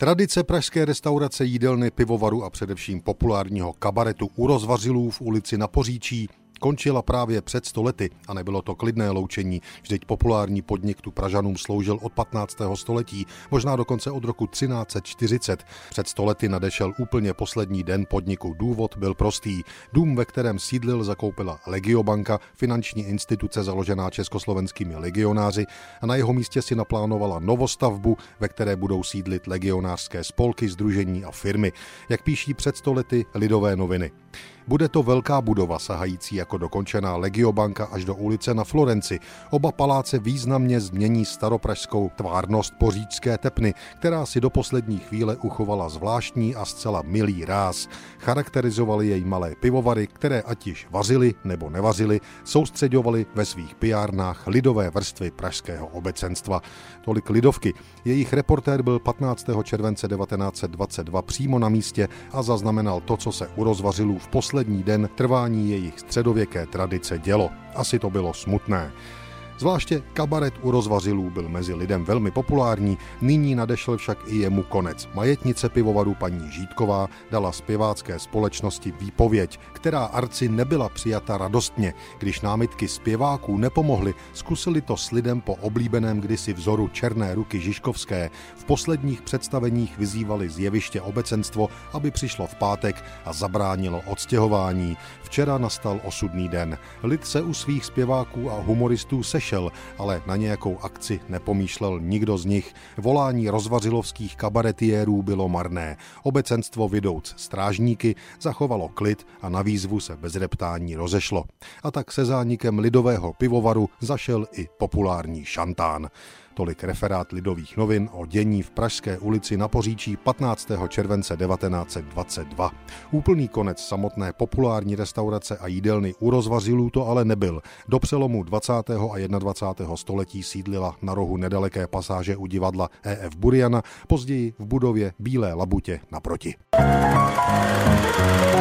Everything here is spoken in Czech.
Tradice pražské restaurace jídelny, pivovaru a především populárního kabaretu u rozvařilů v ulici na Poříčí končila právě před stolety a nebylo to klidné loučení. Vždyť populární podnik tu Pražanům sloužil od 15. století, možná dokonce od roku 1340. Před stolety nadešel úplně poslední den podniku. Důvod byl prostý. Dům, ve kterém sídlil, zakoupila Legiobanka, finanční instituce založená československými legionáři a na jeho místě si naplánovala novostavbu, ve které budou sídlit legionářské spolky, združení a firmy. Jak píší před stolety Lidové noviny. Bude to velká budova sahající jako dokončená Legiobanka až do ulice na Florenci. Oba paláce významně změní staropražskou tvárnost poříčské tepny, která si do poslední chvíle uchovala zvláštní a zcela milý ráz. Charakterizovali jej malé pivovary, které ať již vařili nebo nevařili, soustředovali ve svých pijárnách lidové vrstvy pražského obecenstva. Tolik lidovky. Jejich reportér byl 15. července 1922 přímo na místě a zaznamenal to, co se u rozvařilů v poslední den trvání jejich středověké tradice dělo. Asi to bylo smutné. Zvláště kabaret u rozvařilů byl mezi lidem velmi populární, nyní nadešel však i jemu konec. Majetnice pivovaru paní Žítková dala zpěvácké společnosti výpověď, která Arci nebyla přijata radostně. Když námitky zpěváků nepomohly, zkusili to s lidem po oblíbeném kdysi vzoru Černé ruky Žižkovské. V posledních představeních vyzývali zjeviště obecenstvo, aby přišlo v pátek a zabránilo odstěhování. Včera nastal osudný den. Lid se u svých zpěváků a humoristů sešel přišel, ale na nějakou akci nepomýšlel nikdo z nich. Volání rozvařilovských kabaretiérů bylo marné. Obecenstvo vydouc strážníky zachovalo klid a na výzvu se bez reptání rozešlo. A tak se zánikem lidového pivovaru zašel i populární šantán. Tolik referát Lidových novin o dění v Pražské ulici na Poříčí 15. července 1922. Úplný konec samotné populární restaurace a jídelny u rozvařilů to ale nebyl. Do přelomu 20. a 21. století sídlila na rohu nedaleké pasáže u divadla EF Buriana, později v budově Bílé labutě naproti. Thank you.